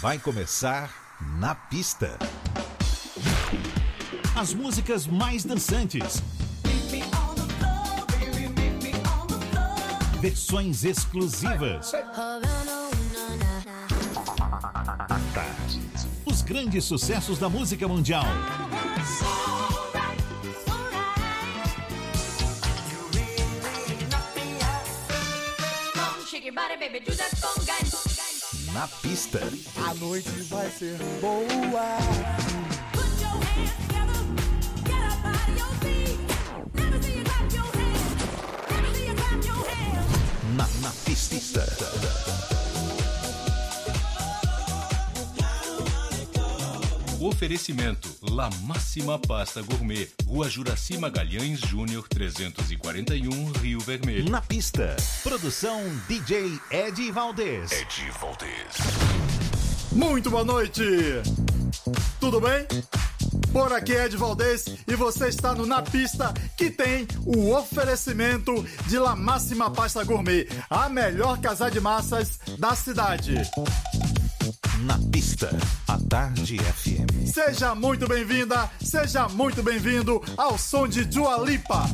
Vai começar na pista. As músicas mais dançantes. Versões exclusivas. Os grandes sucessos da música mundial. Na pista. A noite vai ser boa. Oferecimento La Máxima Pasta Gourmet, Rua Juraci Magalhães Júnior 341, Rio Vermelho. Na pista. Produção DJ Ed Valdez. Ed Valdez. Muito boa noite. Tudo bem? Por aqui é Ed Valdez e você está no Na Pista que tem o oferecimento de La Máxima Pasta Gourmet, a melhor casa de massas da cidade. Na pista. A Tarde FM. Seja muito bem-vinda, seja muito bem-vindo ao som de Dua Lipa.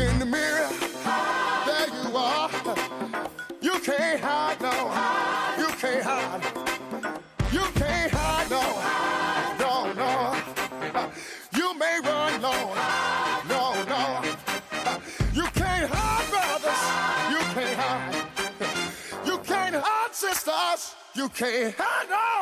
in the mirror. There you are. You can't hide, no. You can't hide. You can't hide, no. No, no. You may run, no. No, no. You can't hide, brothers. You can't hide. You can't hide, sisters. You can't hide, no.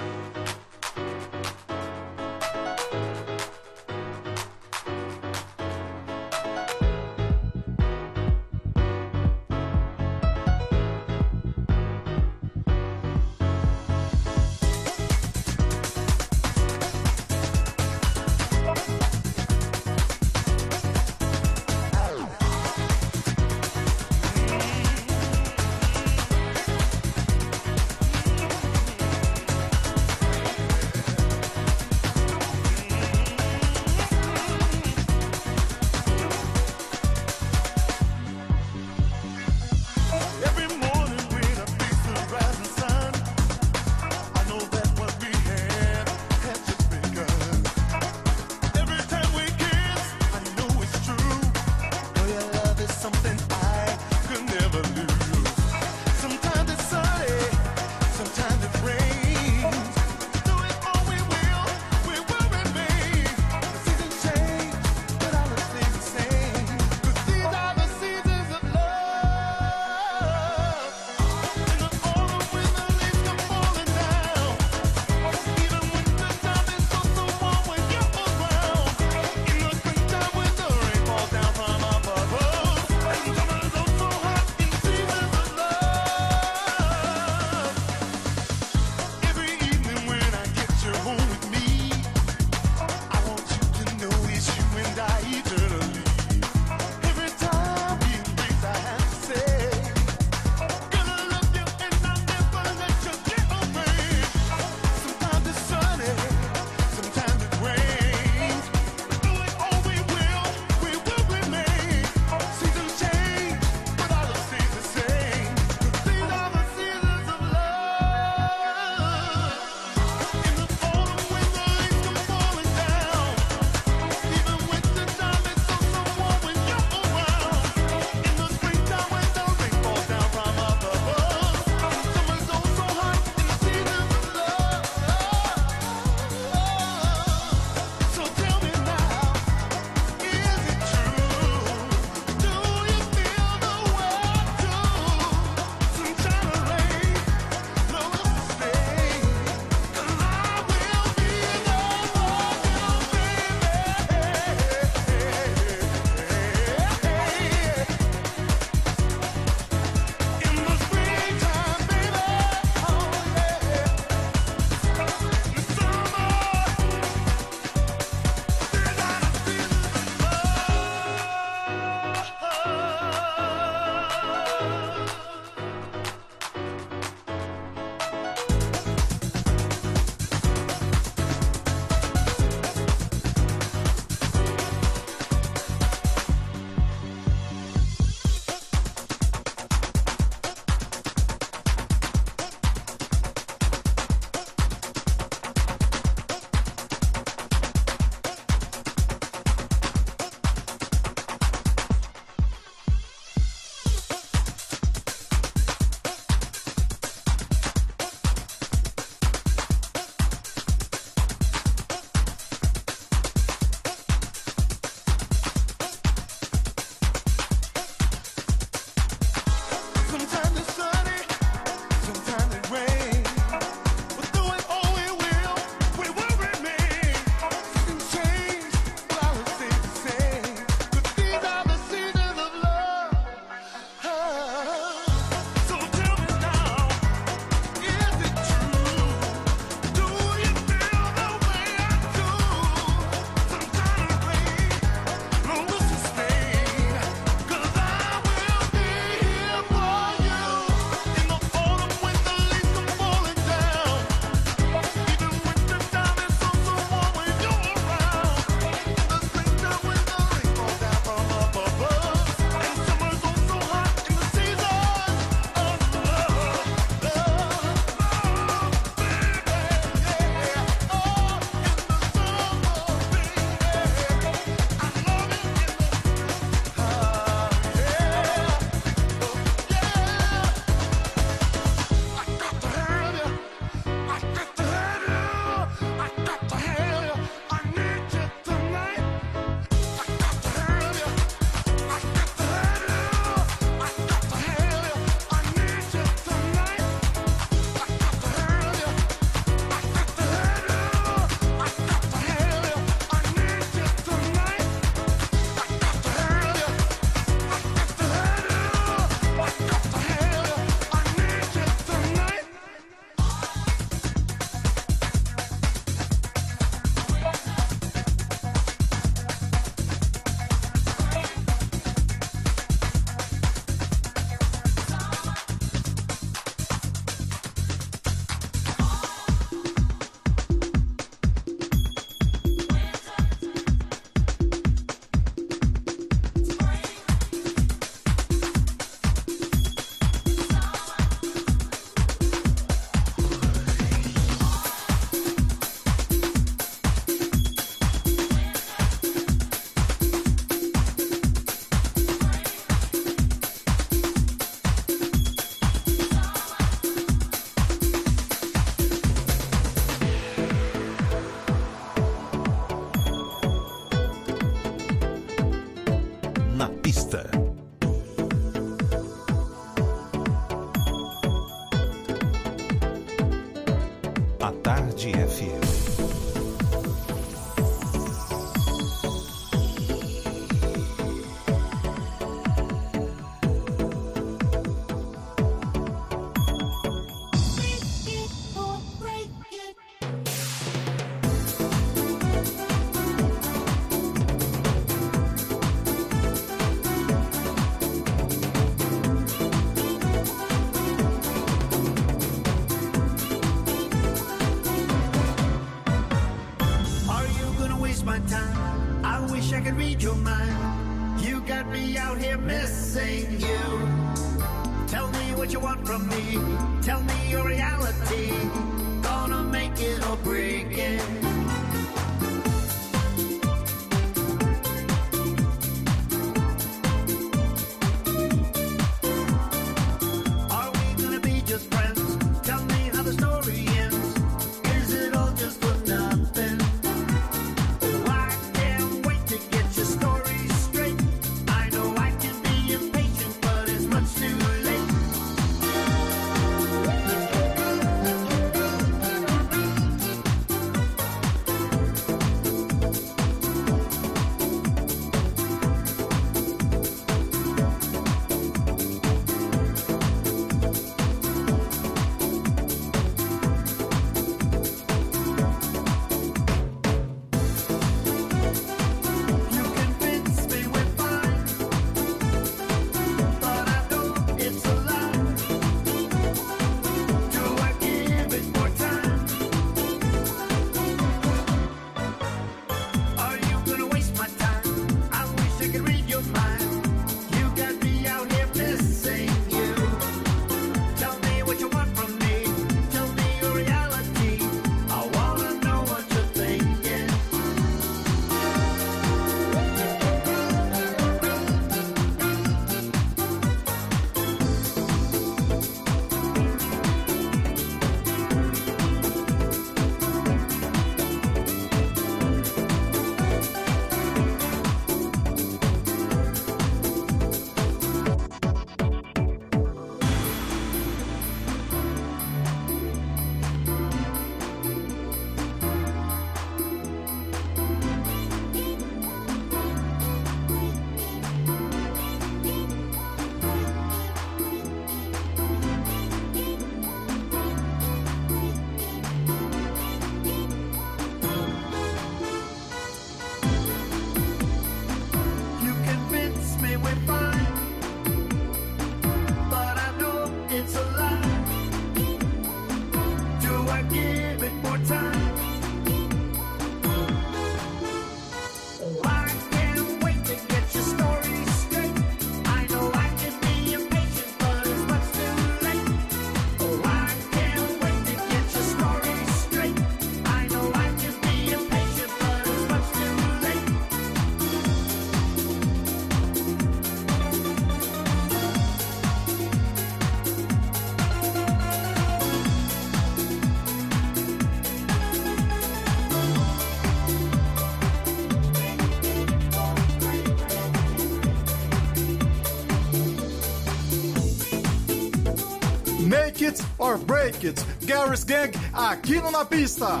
Break It, Gang, aqui no Na Pista.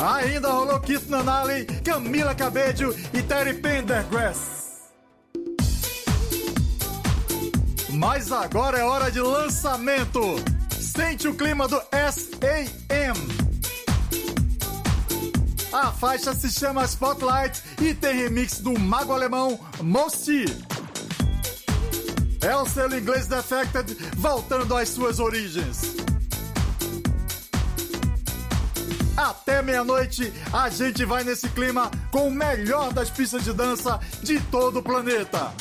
Ainda rolou Kit Nanali, Camila Cabello e Terry Pendergrass. Mas agora é hora de lançamento. Sente o clima do S.A.M. A faixa se chama Spotlight e tem remix do mago alemão Mosti. É o selo inglês Defected voltando às suas origens. Até meia-noite, a gente vai nesse clima com o melhor das pistas de dança de todo o planeta.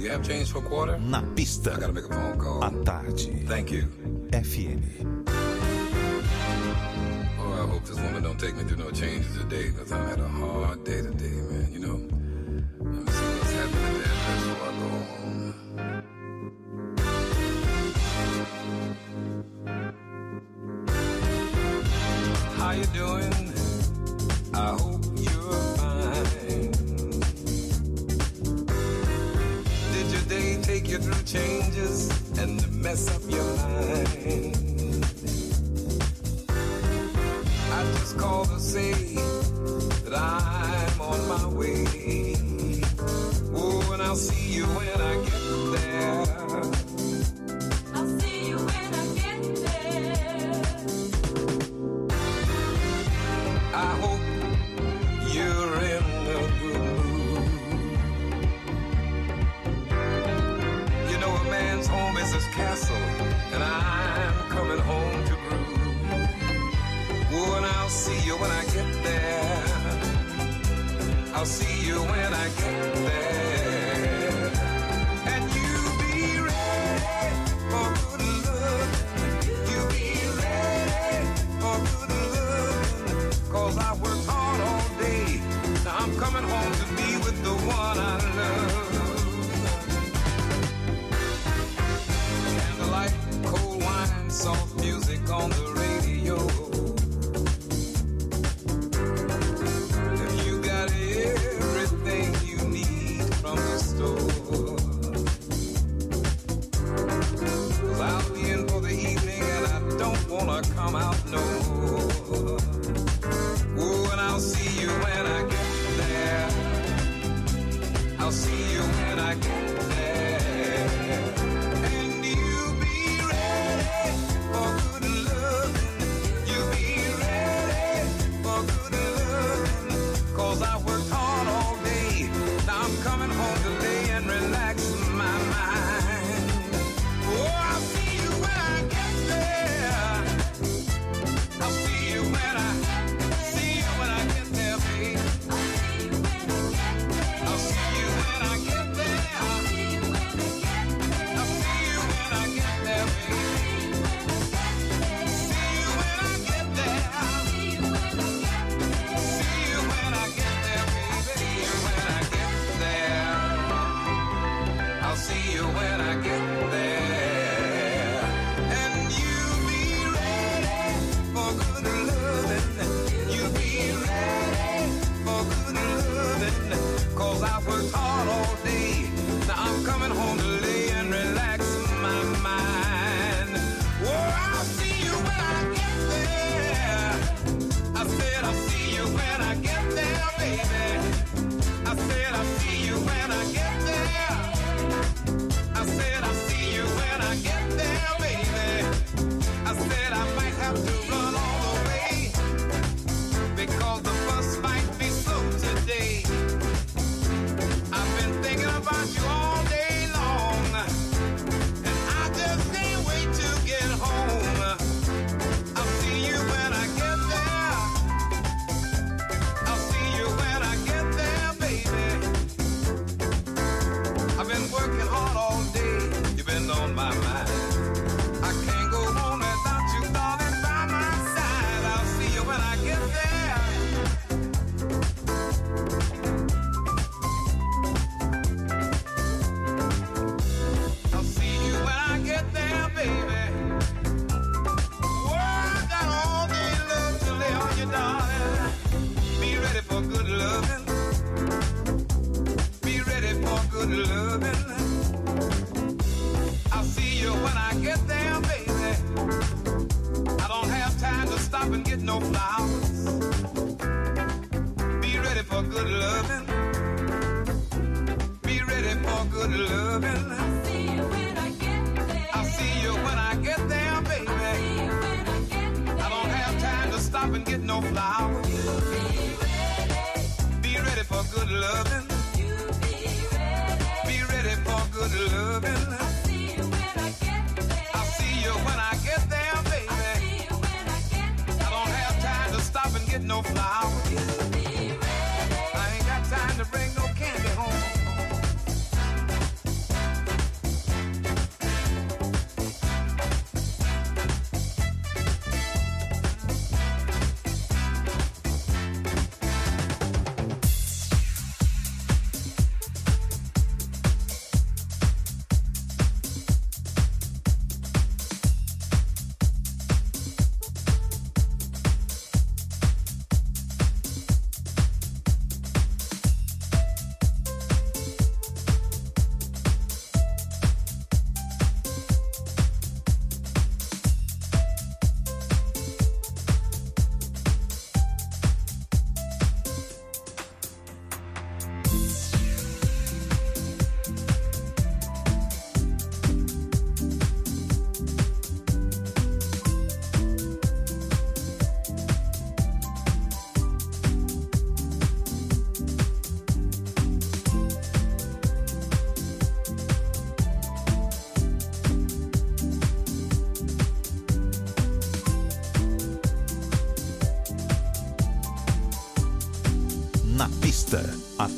Do you have change for a quarter? Na pista. I gotta make a phone call. À tarde. Thank you. FM. Oh, I hope this woman don't take me through no changes today, because I had a hard.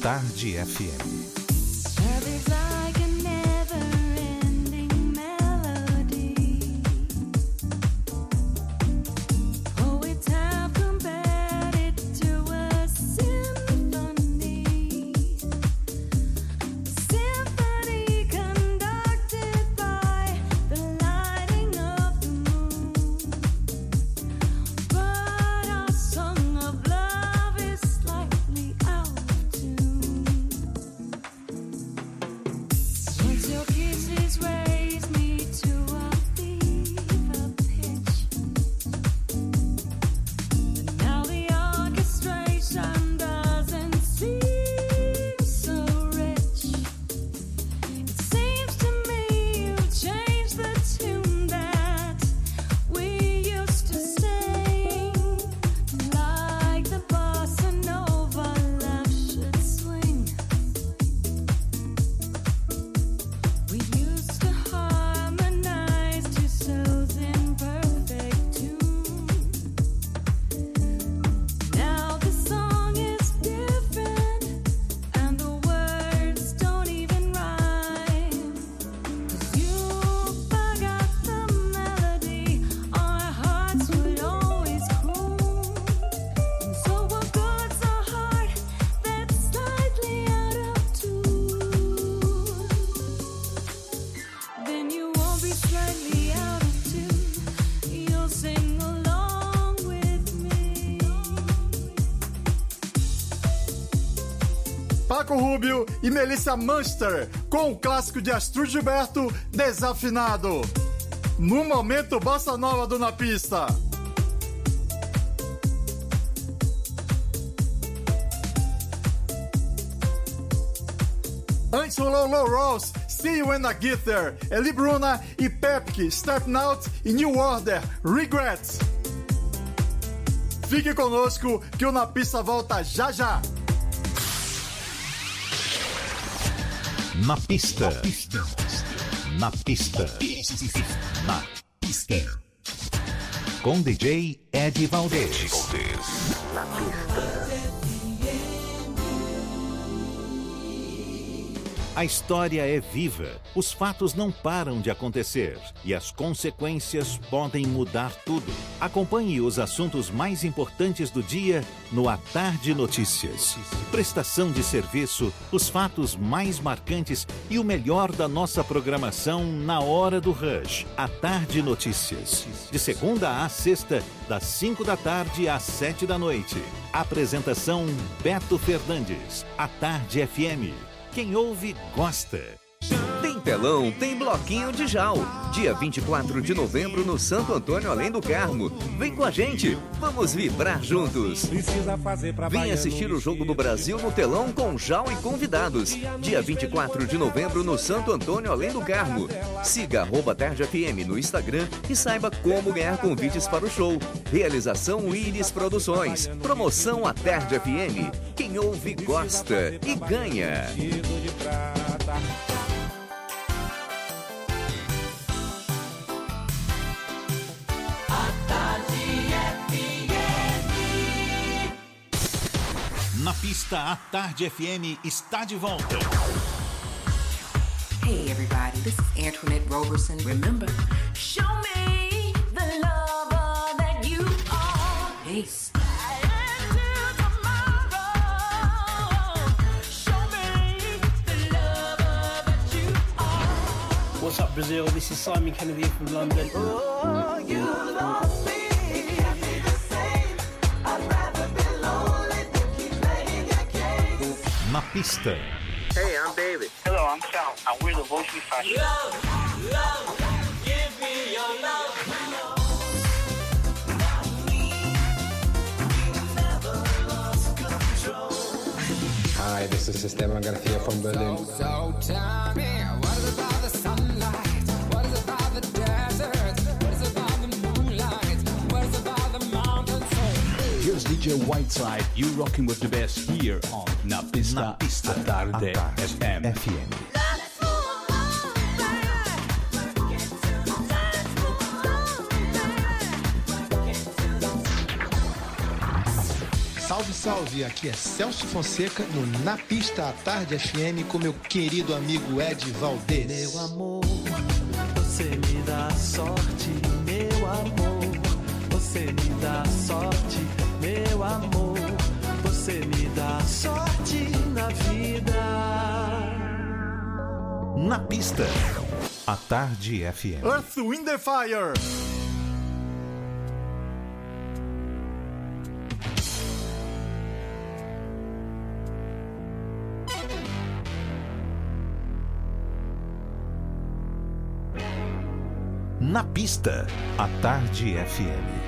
Tarde FM. Paco Rubio e Melissa Munster com o clássico de Astrid Gilberto, Desafinado. No momento, Bossa Nova do Na Pista. Antes rolou Low Rose, See You I Get There, Eli Bruna e Pepke, Stepping Out e New Order, Regrets. Fique conosco que o Na Pista volta já já. Na pista. Na pista. Na pista. Com DJ Ed Valdez. A história é viva, os fatos não param de acontecer e as consequências podem mudar tudo. Acompanhe os assuntos mais importantes do dia no A Tarde Notícias. Prestação de serviço, os fatos mais marcantes e o melhor da nossa programação na hora do rush. A Tarde Notícias. De segunda a sexta, das 5 da tarde às 7 da noite. Apresentação Beto Fernandes. A Tarde FM. Quem ouve, gosta. Tem telão, tem bloquinho de Jal. Dia 24 de novembro no Santo Antônio Além do Carmo. Vem com a gente, vamos vibrar juntos. Vem assistir o Jogo do Brasil no telão com Jal e convidados. Dia 24 de novembro no Santo Antônio Além do Carmo. Siga arroba Tarde FM no Instagram e saiba como ganhar convites para o show. Realização Iris Produções. Promoção a Tarde FM. Quem ouve gosta e ganha. Na pista, a Tarde FM está de volta. Hey everybody, this is Antoinette Roberson. Remember, Show me the lover that you are. peace. What's up, Brazil? This is Simon Kennedy from London. Na pista, Hey, I'm David. Hello, I'm Sal, and we're the Vocally Fashion. Love, love, give me your love. Hi, this is Esteban Garcia from Berlin. So tell DJ Whiteside, you rocking with the best here on Na Pista, Na Pista a tarde, a tarde, FM. FM. Salve, salve! Aqui é Celso Fonseca no Na Pista à Tarde FM com meu querido amigo Ed Valdez. Meu amor, você me dá sorte, meu amor, você me dá sorte meu amor. Você me dá sorte na vida. Na pista. A Tarde FM. Earth, Wind and Fire. Na pista, a Tarde FM.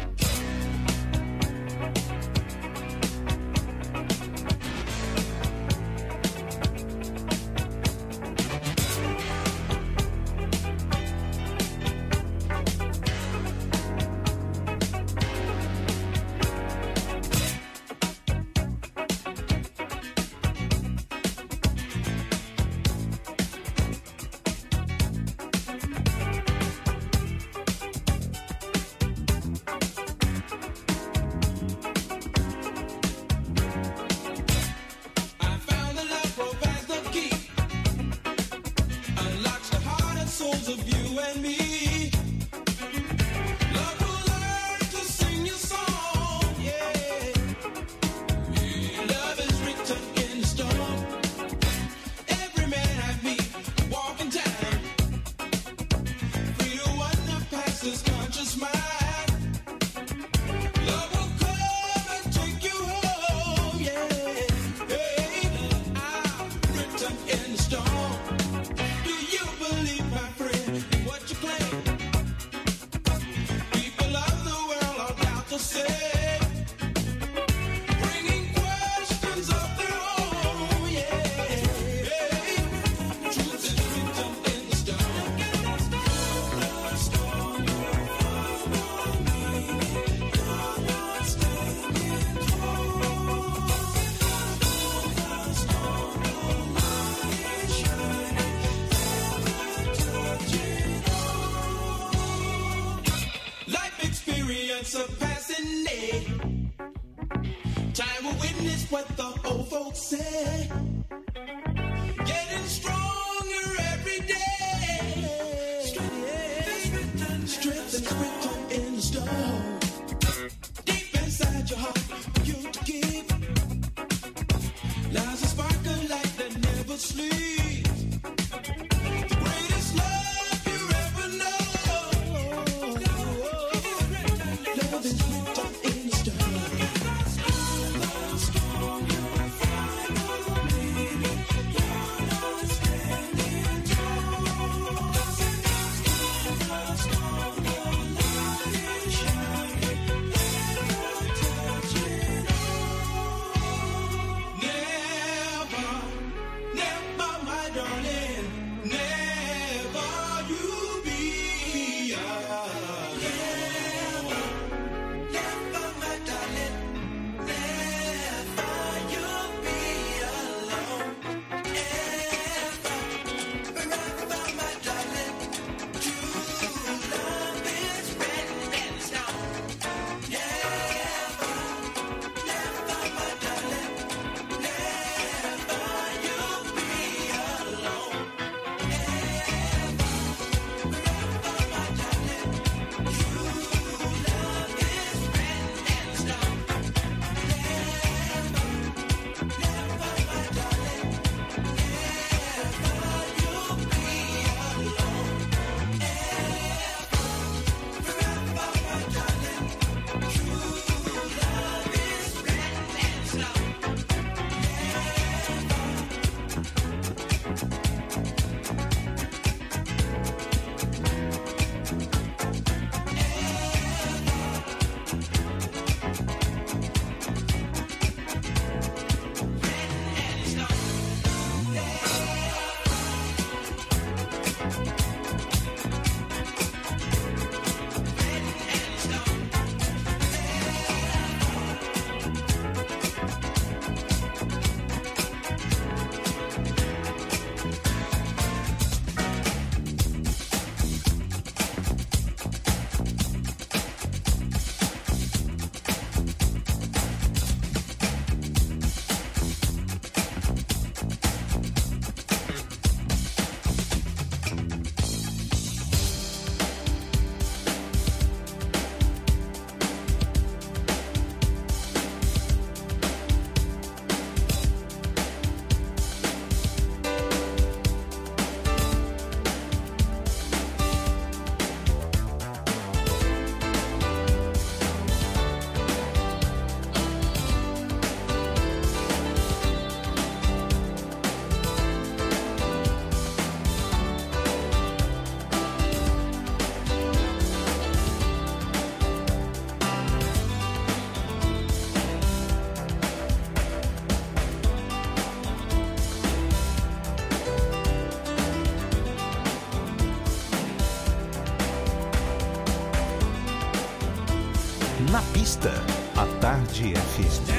A Tarde FM.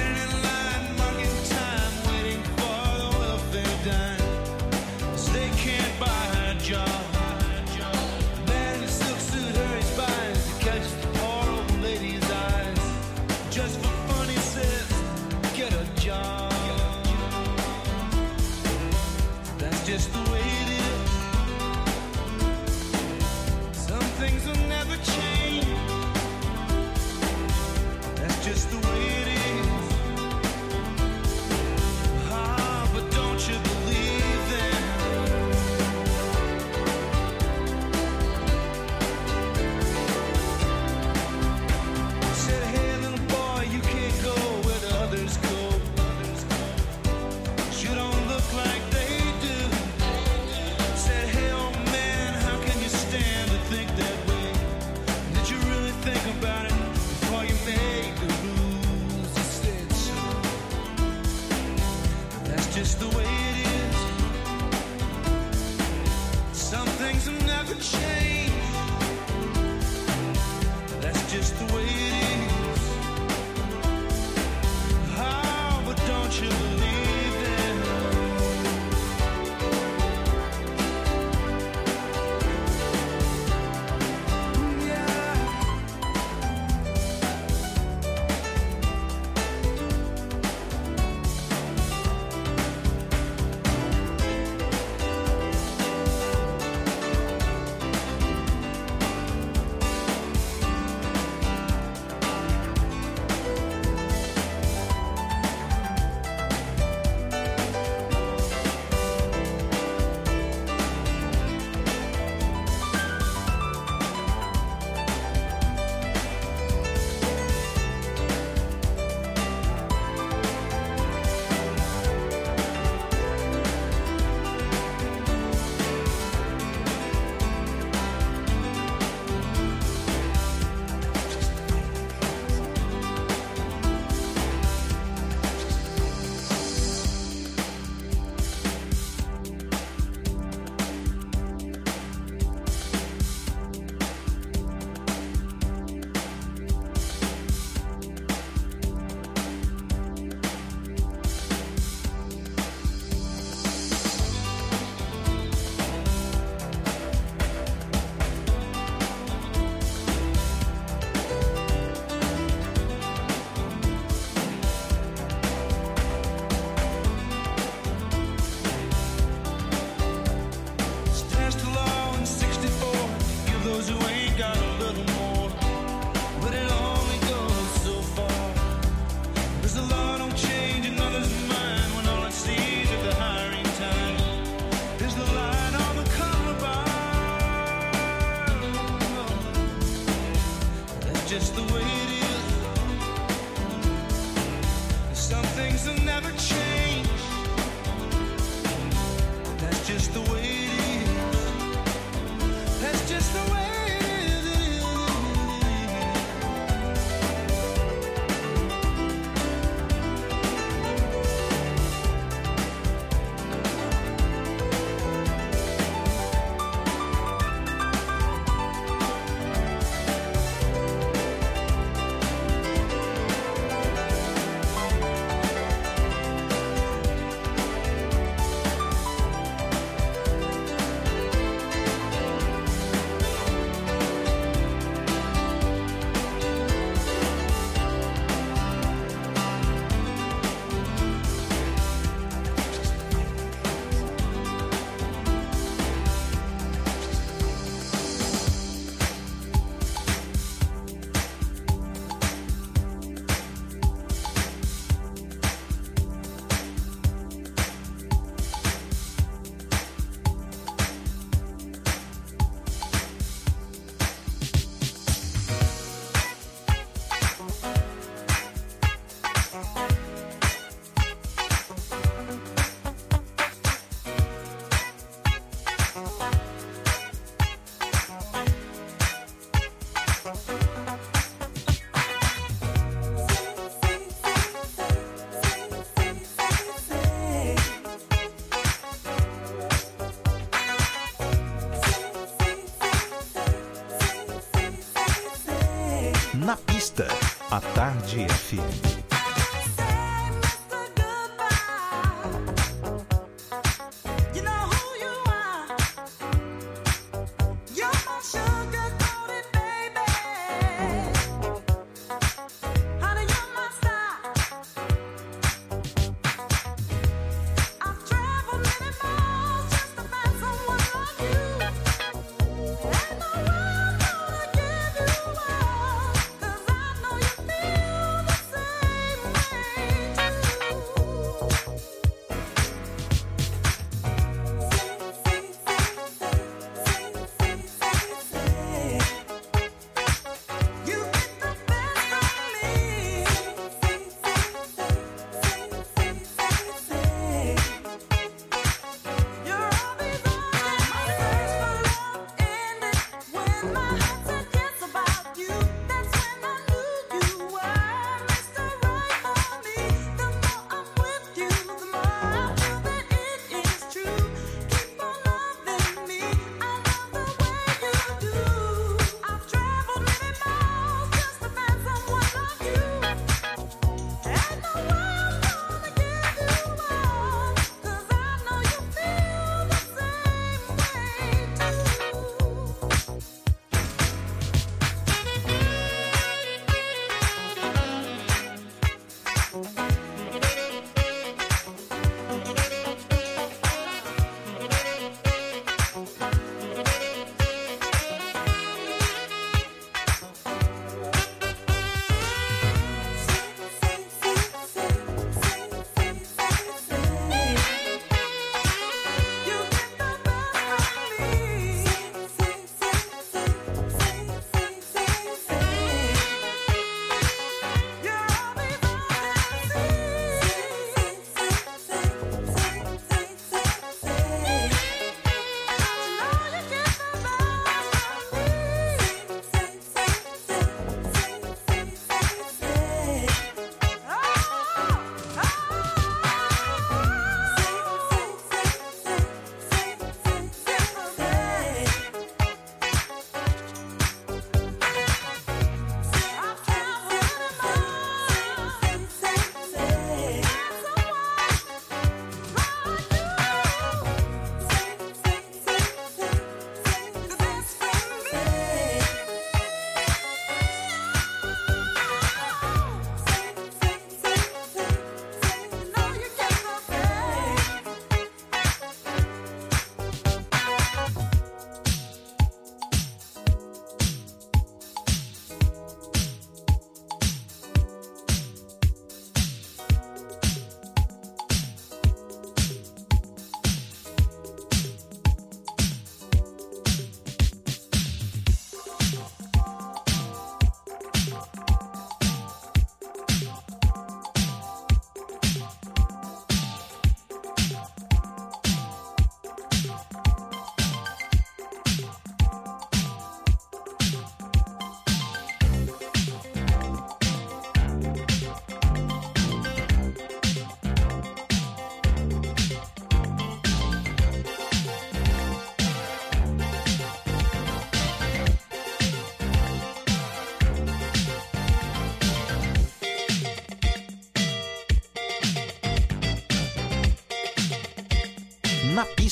City.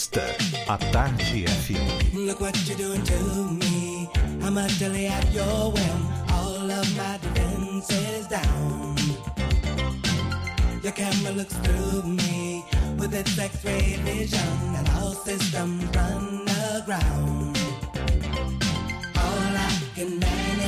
Entrevista. A Tarde FM. Look what you're doing to me. I'm utterly at your whim. All of my defenses down. Your camera looks through me with its x-ray vision. And all systems run aground. All I can manage.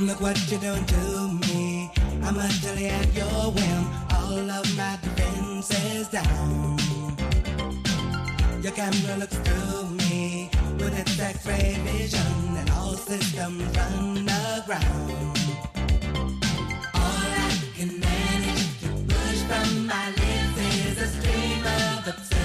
Look what you're doing to me. I'm utterly at your whim. All of my defenses down. Your camera looks through me with its X-ray vision, and all systems run aground. All I can manage to push from my lips is a stream of obsession.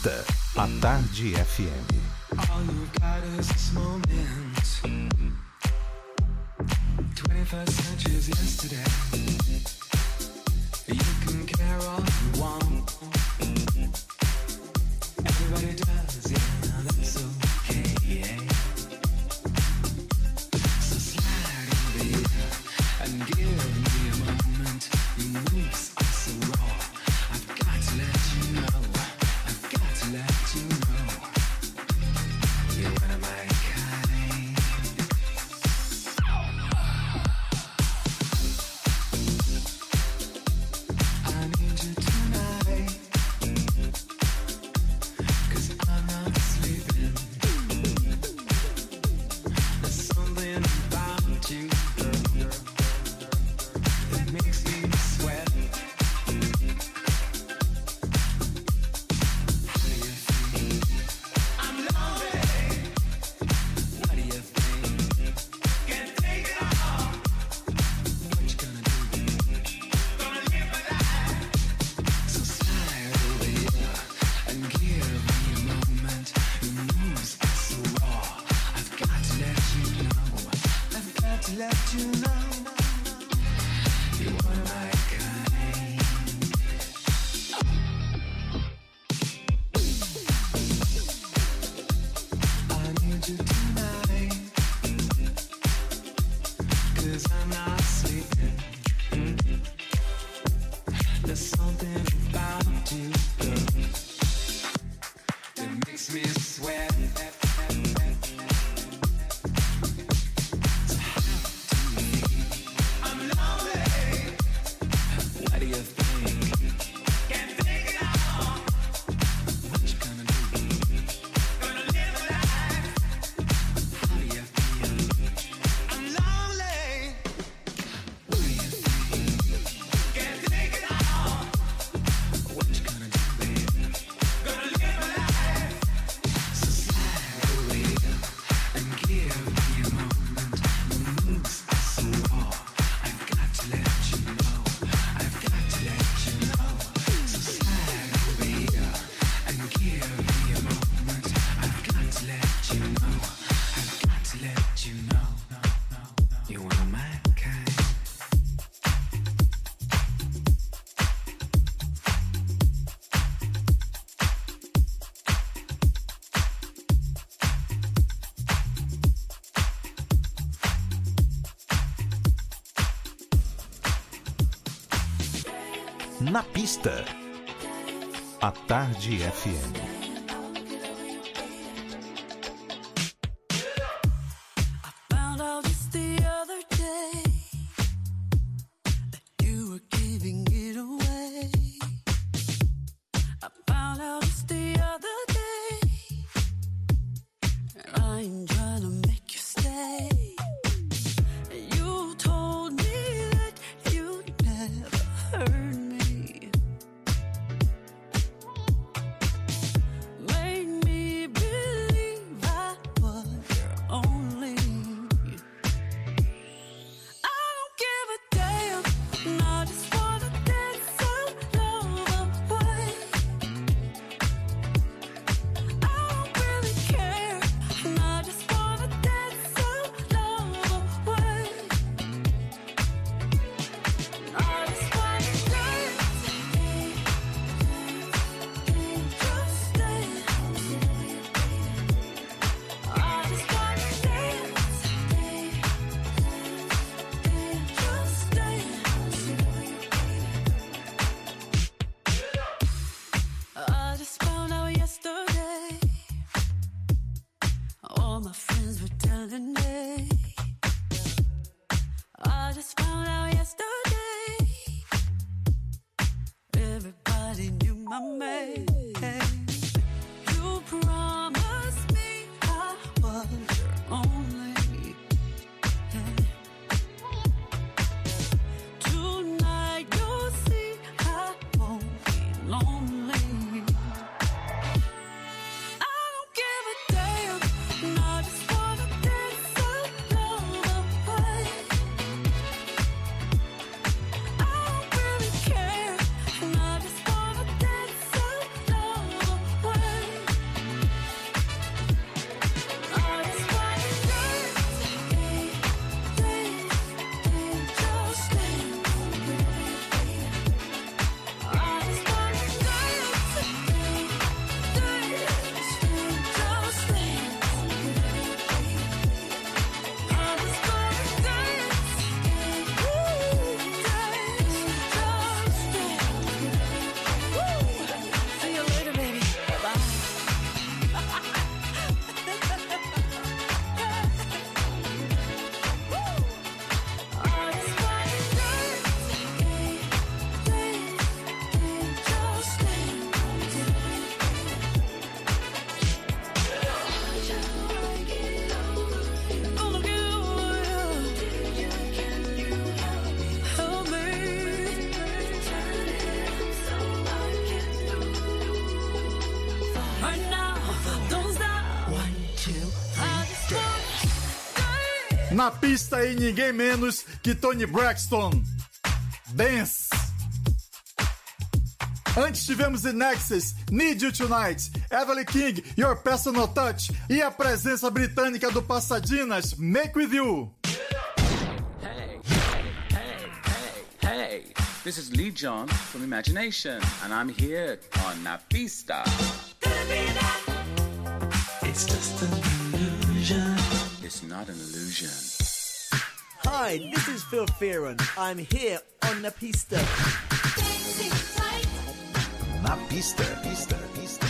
Na pista, a Tarde FM. Na pista. A Tarde FM. Pista aí ninguém menos que Tony Braxton. Dance. Antes tivemos The Nexus, Need You Tonight, Evelyn King, Your Personal Touch e a presença britânica do Passadinas, Make With You. Hey, hey, hey, hey. This is Lee John from Imagination, and I'm here on Na Pista. It's just an illusion. It's not an illusion. Hi, this is Phil Fearon. I'm here on the pista. Na pista, pista, pista.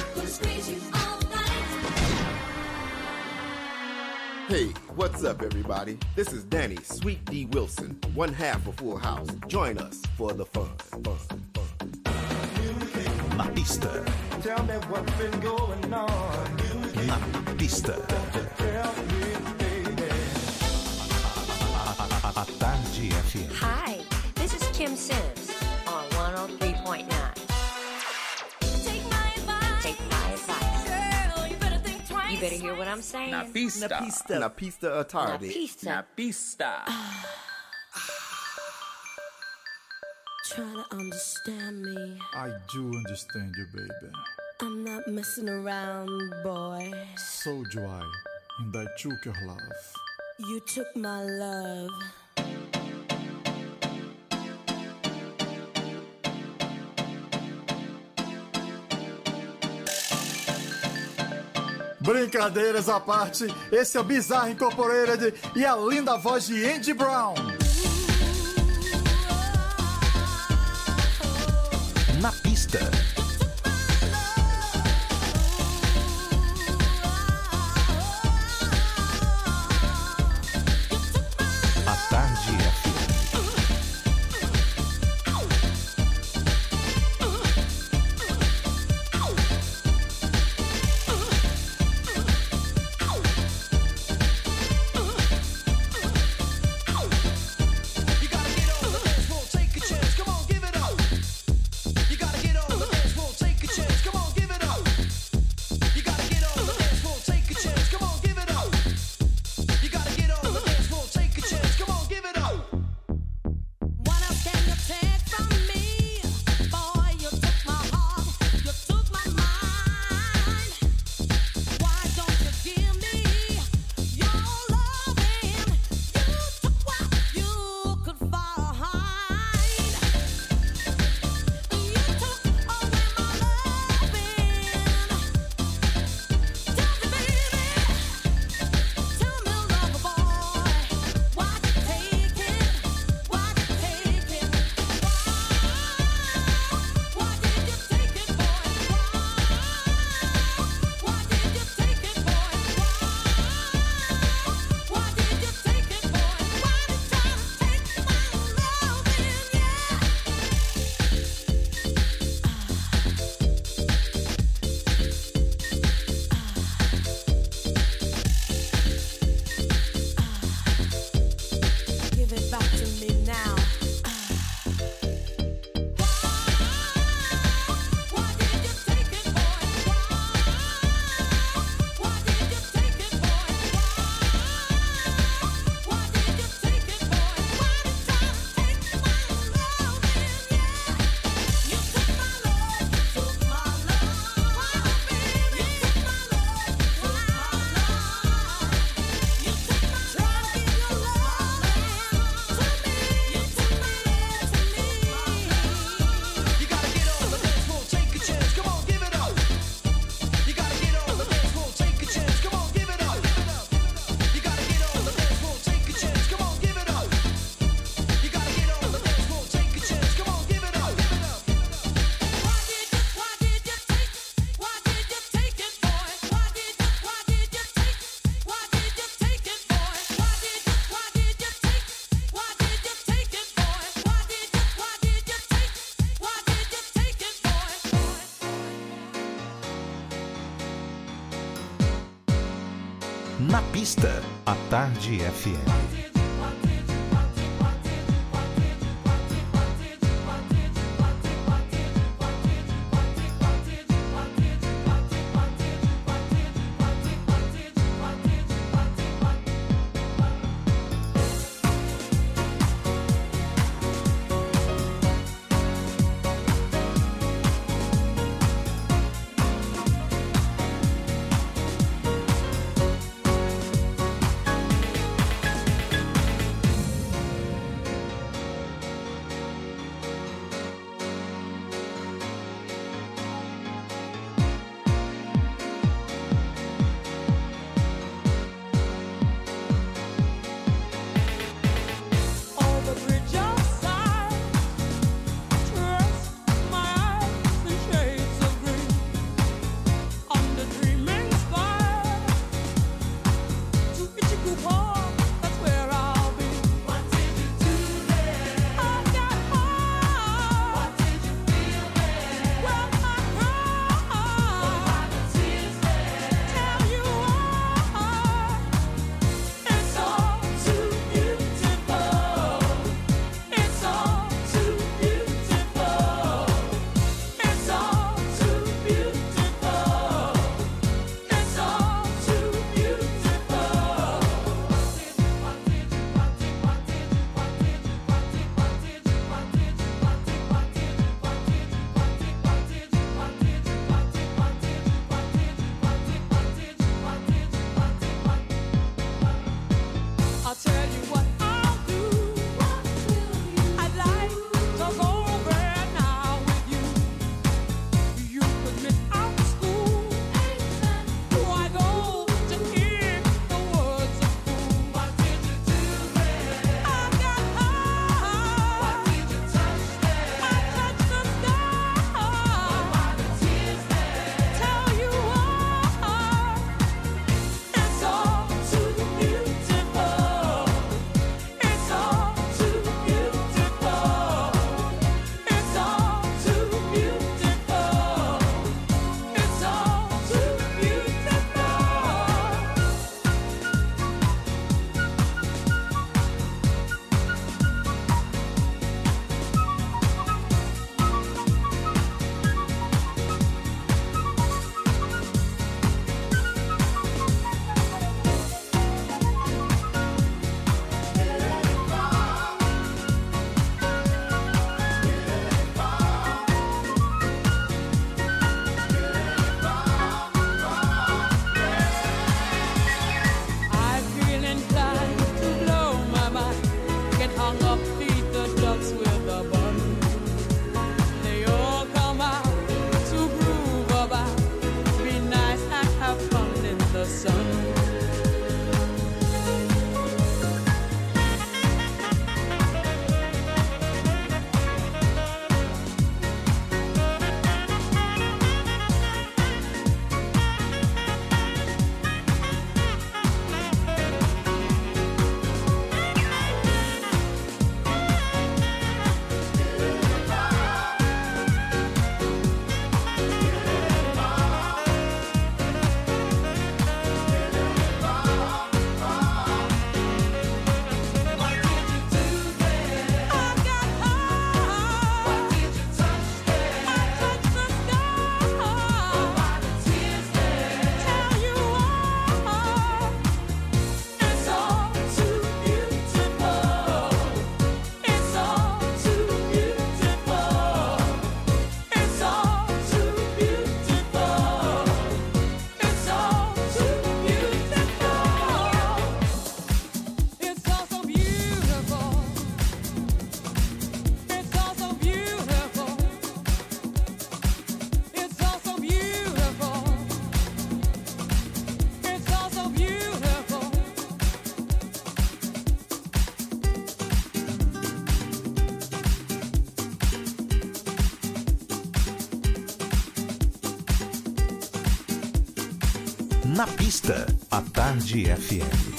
Hey, what's up, everybody? This is Danny Sweet D Wilson, one half of Full House. Join us for the fun. fun, fun. Na pista, Tell me what's been going on. na pista. Sims on 103.9. Take my advice. Take my advice. Girl, you better think twice. You better hear what I'm saying. Na pista. Na pista. Na pista a tarde. Na pista. Try to understand me. I do understand you, baby. I'm not messing around, boy. So do I, and I took your love. You took my love. Brincadeiras à parte, esse é o Bizarre Incorporated e a linda voz de Andy Brown. Na pista, Na pista, a Tarde FM. Pista, a Tarde FM.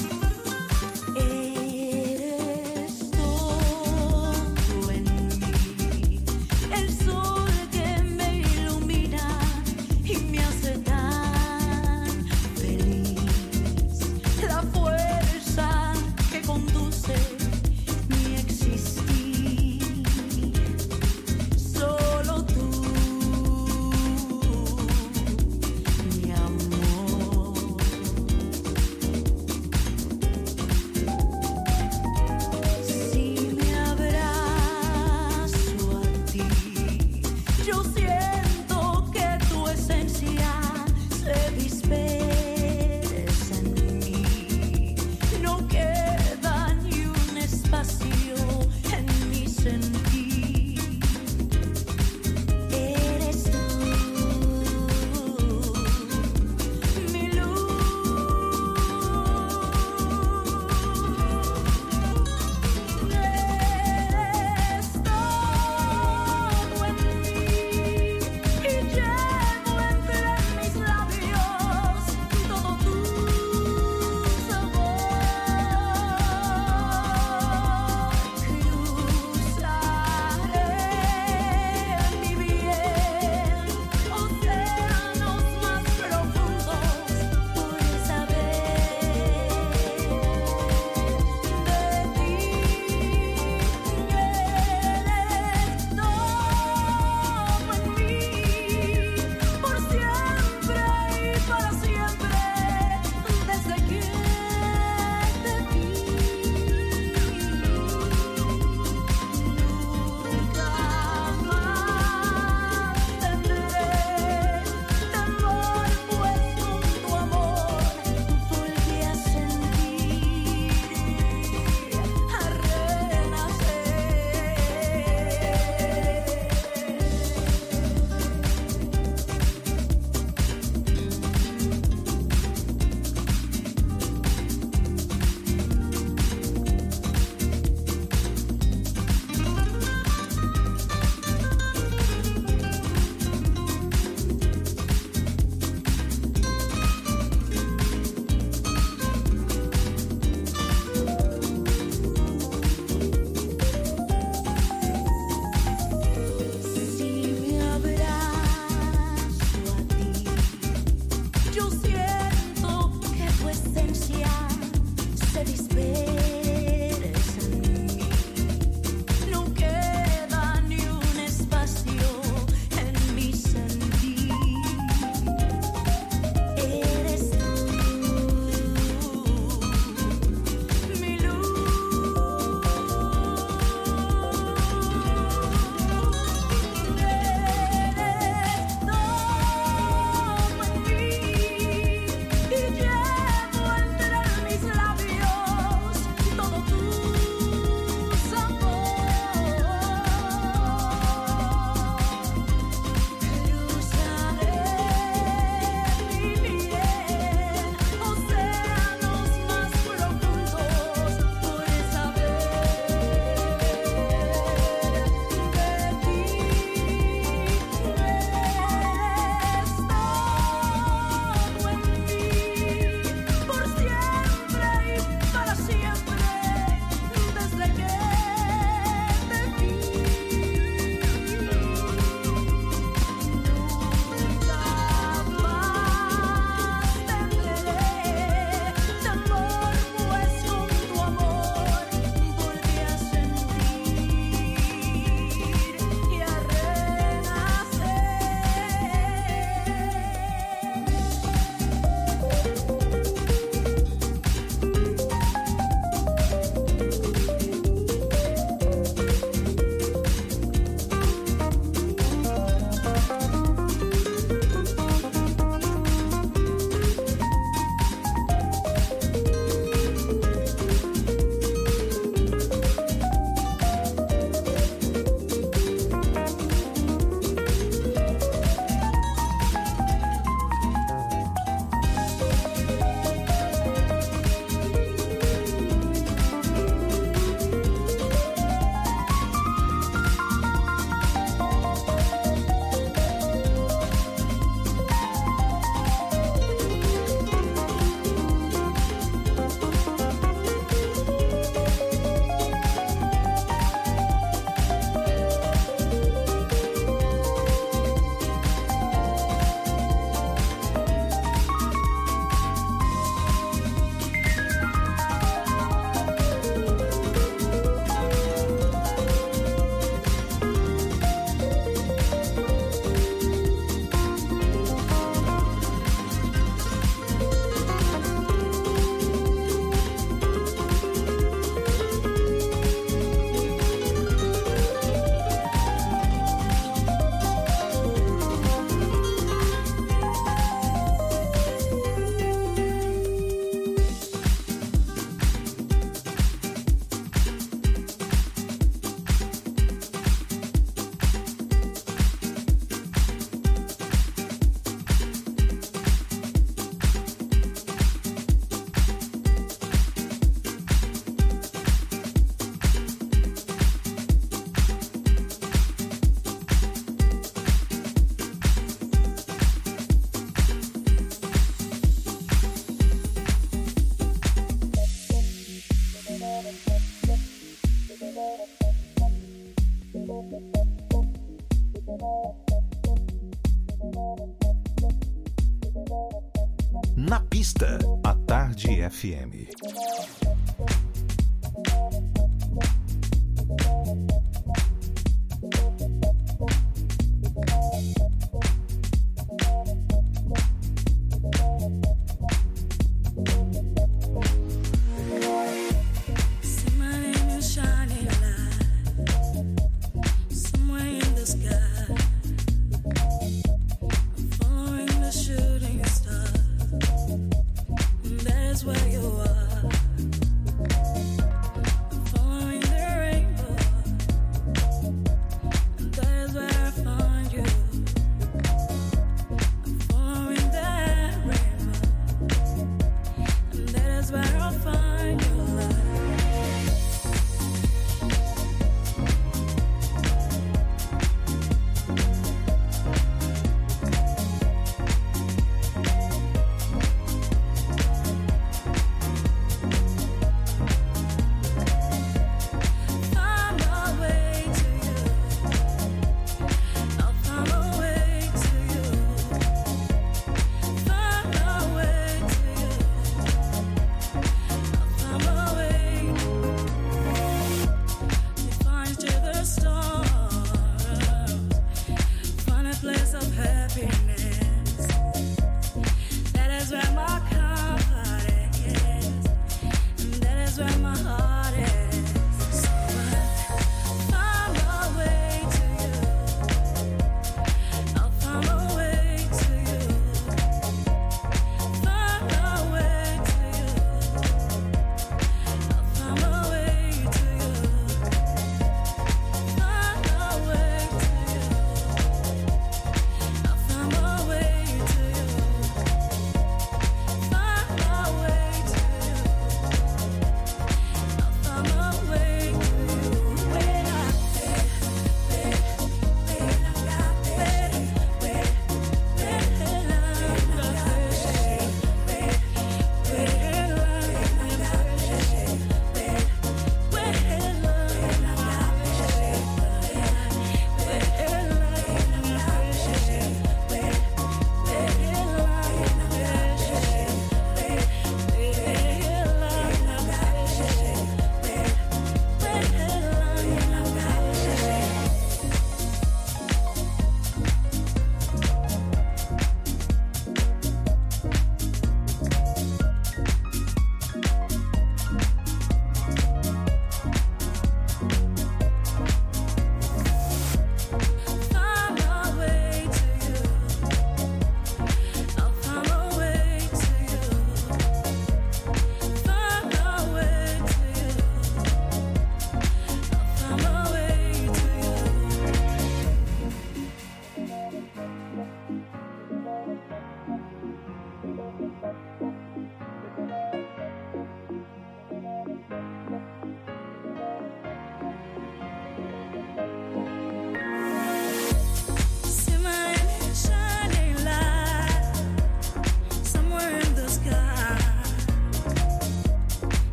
FM.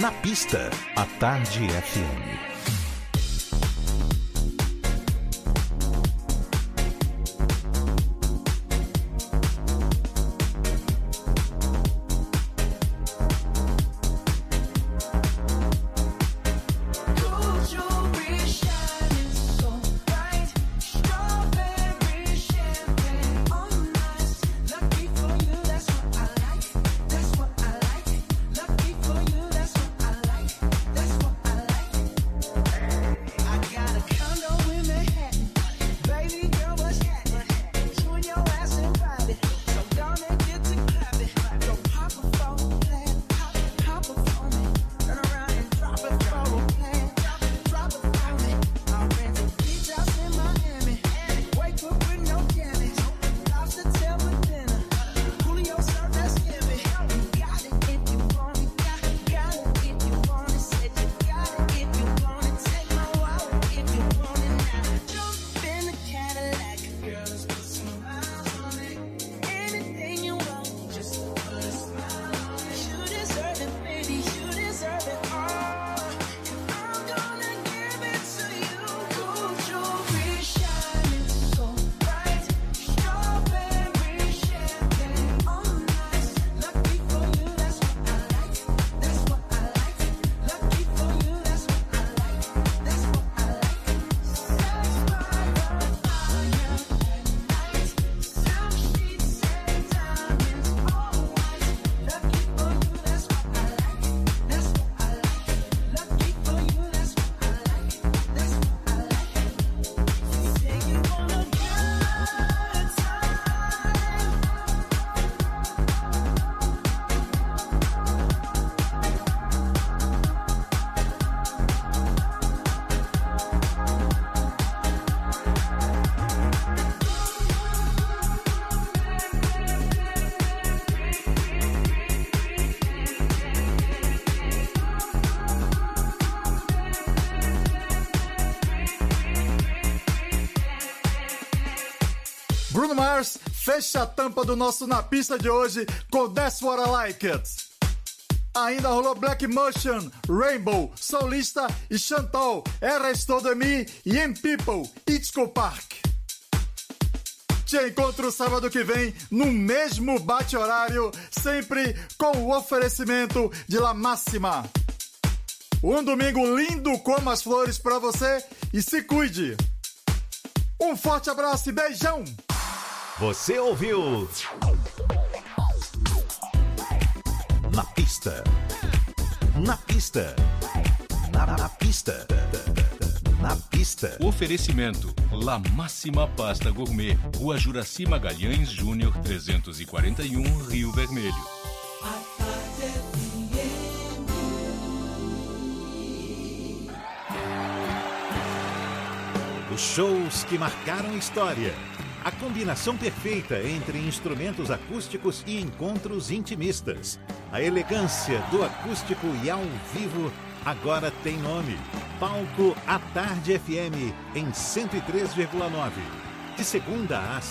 Na pista, a Tarde FM. Fecha a tampa do nosso Na Pista de hoje com That's What I Like It. Ainda rolou Black Motion, Rainbow, Solista e Chantal, Resto de Mi e M People, Itzco Park. Te encontro sábado que vem no mesmo bate-horário, sempre com o oferecimento de La Máxima. Um domingo lindo como as flores pra você e se cuide. Um forte abraço e beijão! Você ouviu? Na pista. Na pista. Na, na pista. Na pista. Oferecimento: La Máxima Pasta Gourmet, Rua Juraci Magalhães Júnior 341, Rio Vermelho. Os shows que marcaram história. A combinação perfeita entre instrumentos acústicos e encontros intimistas. A elegância do acústico e ao vivo agora tem nome. Palco à Tarde FM em 103,9. De segunda a